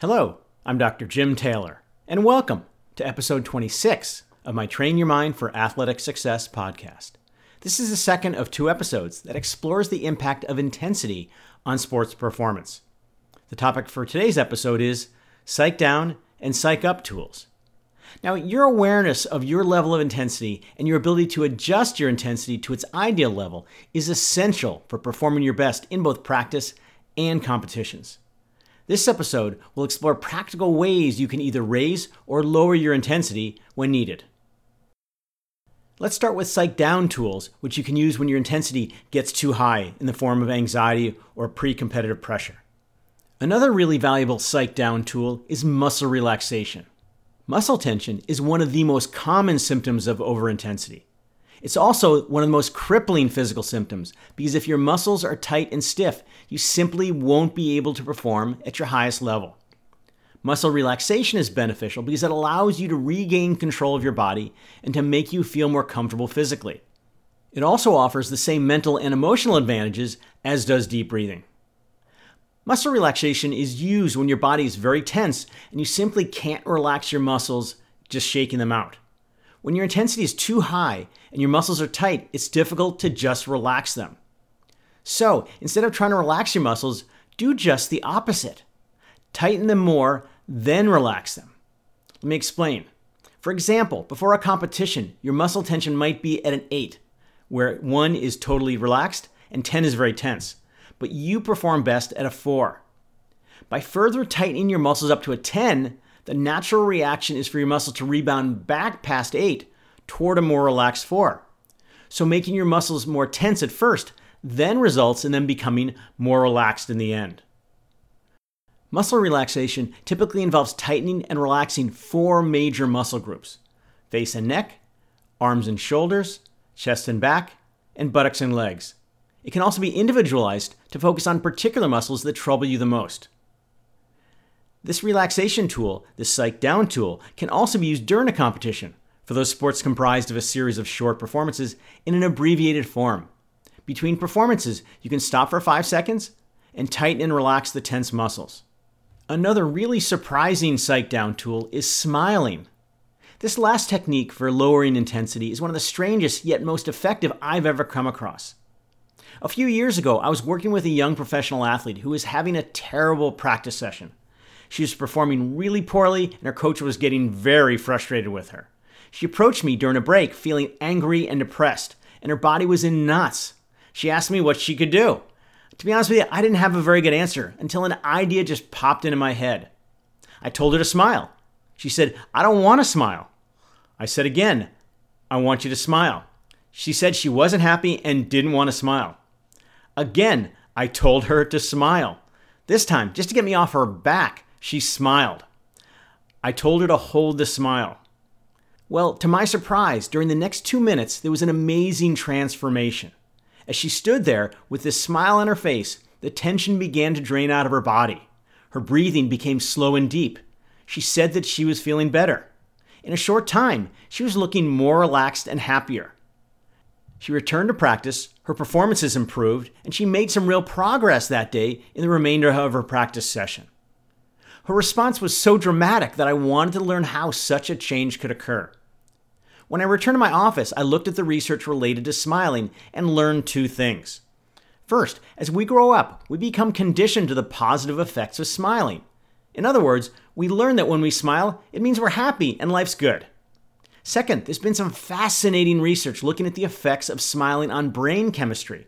Hello, I'm Dr. Jim Taylor, and welcome to episode 26 of my Train Your Mind for Athletic Success podcast. This is the second of two episodes that explores the impact of intensity on sports performance. The topic for today's episode is psych down and psych up tools. Now, your awareness of your level of intensity and your ability to adjust your intensity to its ideal level is essential for performing your best in both practice and competitions. This episode will explore practical ways you can either raise or lower your intensity when needed. Let's start with psych down tools, which you can use when your intensity gets too high in the form of anxiety or pre competitive pressure. Another really valuable psych down tool is muscle relaxation. Muscle tension is one of the most common symptoms of overintensity. It's also one of the most crippling physical symptoms because if your muscles are tight and stiff, you simply won't be able to perform at your highest level. Muscle relaxation is beneficial because it allows you to regain control of your body and to make you feel more comfortable physically. It also offers the same mental and emotional advantages as does deep breathing. Muscle relaxation is used when your body is very tense and you simply can't relax your muscles just shaking them out. When your intensity is too high and your muscles are tight, it's difficult to just relax them. So instead of trying to relax your muscles, do just the opposite. Tighten them more, then relax them. Let me explain. For example, before a competition, your muscle tension might be at an 8, where 1 is totally relaxed and 10 is very tense, but you perform best at a 4. By further tightening your muscles up to a 10, the natural reaction is for your muscle to rebound back past 8 toward a more relaxed 4. So making your muscles more tense at first then results in them becoming more relaxed in the end. Muscle relaxation typically involves tightening and relaxing four major muscle groups face and neck, arms and shoulders, chest and back, and buttocks and legs. It can also be individualized to focus on particular muscles that trouble you the most. This relaxation tool, this psych down tool, can also be used during a competition for those sports comprised of a series of short performances in an abbreviated form. Between performances, you can stop for five seconds and tighten and relax the tense muscles. Another really surprising psych down tool is smiling. This last technique for lowering intensity is one of the strangest yet most effective I've ever come across. A few years ago, I was working with a young professional athlete who was having a terrible practice session. She was performing really poorly, and her coach was getting very frustrated with her. She approached me during a break feeling angry and depressed, and her body was in knots. She asked me what she could do. To be honest with you, I didn't have a very good answer until an idea just popped into my head. I told her to smile. She said, I don't want to smile. I said again, I want you to smile. She said she wasn't happy and didn't want to smile. Again, I told her to smile. This time, just to get me off her back, she smiled. I told her to hold the smile. Well, to my surprise, during the next two minutes, there was an amazing transformation. As she stood there with this smile on her face, the tension began to drain out of her body. Her breathing became slow and deep. She said that she was feeling better. In a short time, she was looking more relaxed and happier. She returned to practice, her performances improved, and she made some real progress that day in the remainder of her practice session. Her response was so dramatic that I wanted to learn how such a change could occur. When I returned to my office, I looked at the research related to smiling and learned two things. First, as we grow up, we become conditioned to the positive effects of smiling. In other words, we learn that when we smile, it means we're happy and life's good. Second, there's been some fascinating research looking at the effects of smiling on brain chemistry.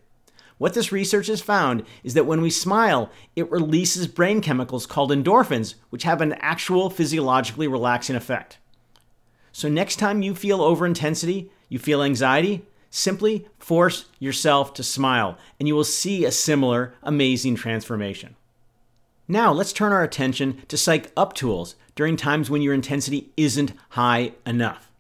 What this research has found is that when we smile, it releases brain chemicals called endorphins, which have an actual physiologically relaxing effect. So, next time you feel overintensity, you feel anxiety, simply force yourself to smile, and you will see a similar amazing transformation. Now, let's turn our attention to psych up tools during times when your intensity isn't high enough.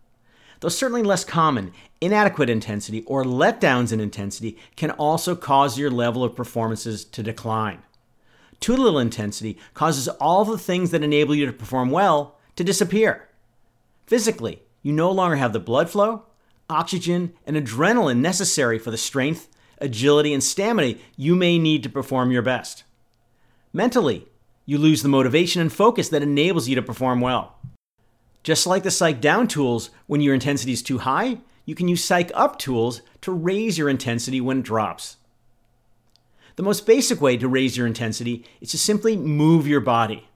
Though certainly less common, inadequate intensity or letdowns in intensity can also cause your level of performances to decline. Too little intensity causes all the things that enable you to perform well to disappear. Physically, you no longer have the blood flow, oxygen, and adrenaline necessary for the strength, agility, and stamina you may need to perform your best. Mentally, You lose the motivation and focus that enables you to perform well. Just like the psych down tools when your intensity is too high, you can use psych up tools to raise your intensity when it drops. The most basic way to raise your intensity is to simply move your body.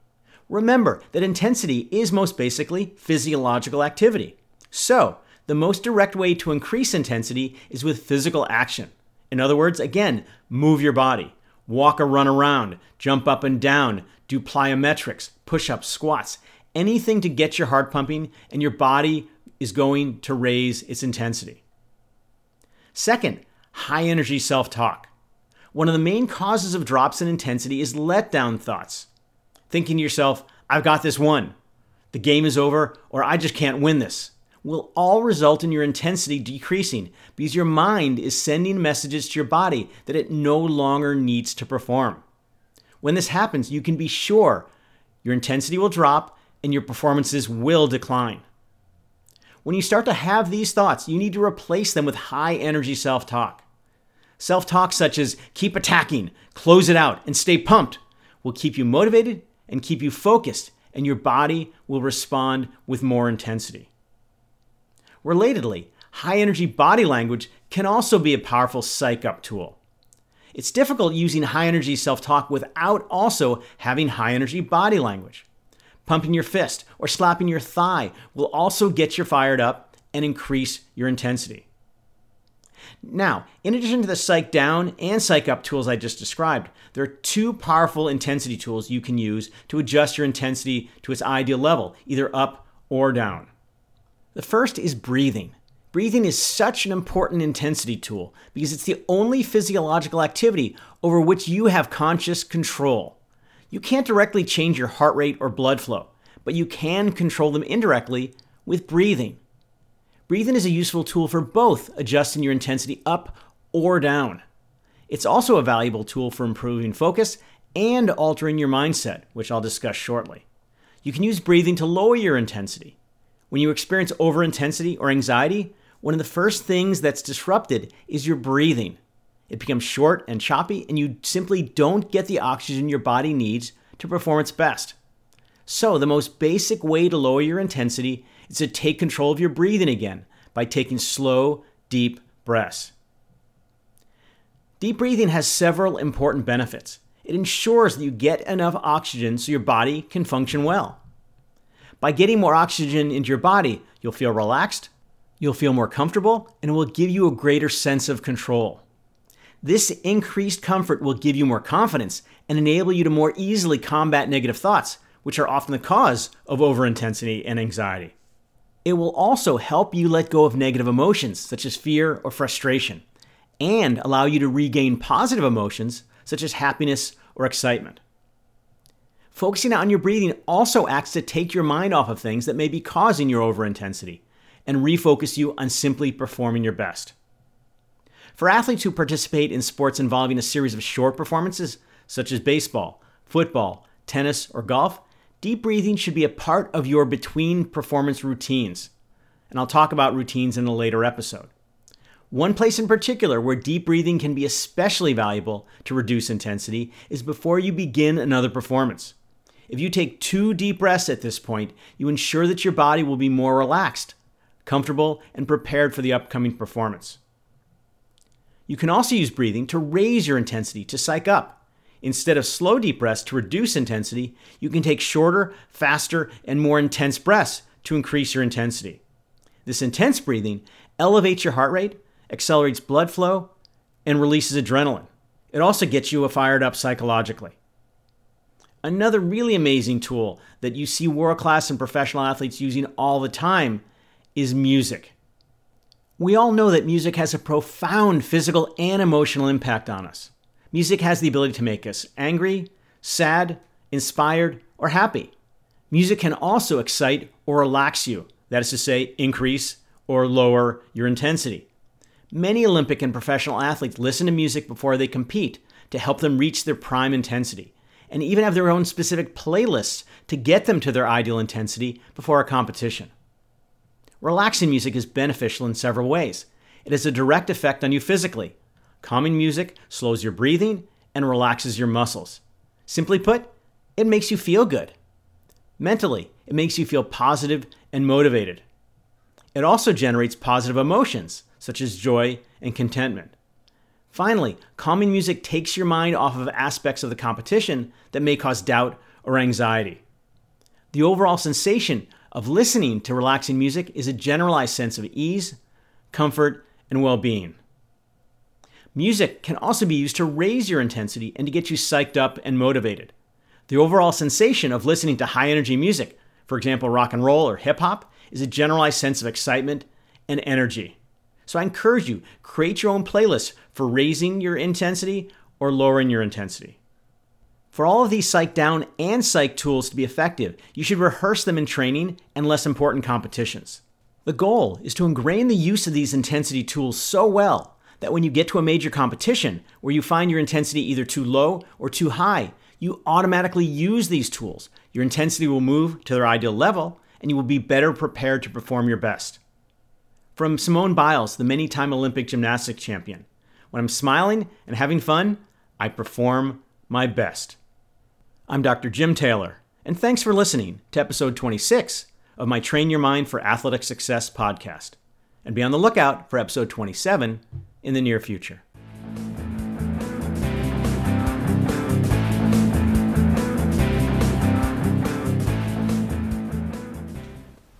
Remember that intensity is most basically physiological activity. So, the most direct way to increase intensity is with physical action. In other words, again, move your body. Walk or run around, jump up and down, do plyometrics, push ups, squats, anything to get your heart pumping and your body is going to raise its intensity. Second, high energy self talk. One of the main causes of drops in intensity is letdown thoughts. Thinking to yourself, I've got this one, the game is over, or I just can't win this, will all result in your intensity decreasing because your mind is sending messages to your body that it no longer needs to perform. When this happens, you can be sure your intensity will drop and your performances will decline. When you start to have these thoughts, you need to replace them with high energy self talk. Self talk such as keep attacking, close it out, and stay pumped will keep you motivated and keep you focused, and your body will respond with more intensity. Relatedly, high energy body language can also be a powerful psych up tool. It's difficult using high energy self talk without also having high energy body language. Pumping your fist or slapping your thigh will also get you fired up and increase your intensity. Now, in addition to the psych down and psych up tools I just described, there are two powerful intensity tools you can use to adjust your intensity to its ideal level, either up or down. The first is breathing. Breathing is such an important intensity tool because it's the only physiological activity over which you have conscious control. You can't directly change your heart rate or blood flow, but you can control them indirectly with breathing. Breathing is a useful tool for both adjusting your intensity up or down. It's also a valuable tool for improving focus and altering your mindset, which I'll discuss shortly. You can use breathing to lower your intensity. When you experience overintensity or anxiety, one of the first things that's disrupted is your breathing. It becomes short and choppy, and you simply don't get the oxygen your body needs to perform its best. So, the most basic way to lower your intensity is to take control of your breathing again by taking slow, deep breaths. Deep breathing has several important benefits. It ensures that you get enough oxygen so your body can function well. By getting more oxygen into your body, you'll feel relaxed, you'll feel more comfortable, and it will give you a greater sense of control. This increased comfort will give you more confidence and enable you to more easily combat negative thoughts, which are often the cause of overintensity and anxiety. It will also help you let go of negative emotions, such as fear or frustration, and allow you to regain positive emotions, such as happiness or excitement. Focusing on your breathing also acts to take your mind off of things that may be causing your overintensity and refocus you on simply performing your best. For athletes who participate in sports involving a series of short performances, such as baseball, football, tennis, or golf, deep breathing should be a part of your between performance routines. And I'll talk about routines in a later episode. One place in particular where deep breathing can be especially valuable to reduce intensity is before you begin another performance. If you take two deep breaths at this point, you ensure that your body will be more relaxed, comfortable, and prepared for the upcoming performance. You can also use breathing to raise your intensity to psych up. Instead of slow deep breaths to reduce intensity, you can take shorter, faster, and more intense breaths to increase your intensity. This intense breathing elevates your heart rate, accelerates blood flow, and releases adrenaline. It also gets you fired up psychologically. Another really amazing tool that you see world class and professional athletes using all the time is music. We all know that music has a profound physical and emotional impact on us. Music has the ability to make us angry, sad, inspired, or happy. Music can also excite or relax you, that is to say, increase or lower your intensity. Many Olympic and professional athletes listen to music before they compete to help them reach their prime intensity, and even have their own specific playlists to get them to their ideal intensity before a competition. Relaxing music is beneficial in several ways. It has a direct effect on you physically. Calming music slows your breathing and relaxes your muscles. Simply put, it makes you feel good. Mentally, it makes you feel positive and motivated. It also generates positive emotions, such as joy and contentment. Finally, calming music takes your mind off of aspects of the competition that may cause doubt or anxiety. The overall sensation of listening to relaxing music is a generalized sense of ease, comfort, and well being. Music can also be used to raise your intensity and to get you psyched up and motivated. The overall sensation of listening to high energy music, for example, rock and roll or hip hop, is a generalized sense of excitement and energy. So I encourage you, create your own playlist for raising your intensity or lowering your intensity. For all of these psych down and psych tools to be effective, you should rehearse them in training and less important competitions. The goal is to ingrain the use of these intensity tools so well that when you get to a major competition where you find your intensity either too low or too high, you automatically use these tools. Your intensity will move to their ideal level and you will be better prepared to perform your best. From Simone Biles, the many time Olympic gymnastics champion When I'm smiling and having fun, I perform my best. I'm Dr. Jim Taylor, and thanks for listening to episode 26 of my Train Your Mind for Athletic Success podcast. And be on the lookout for episode 27 in the near future.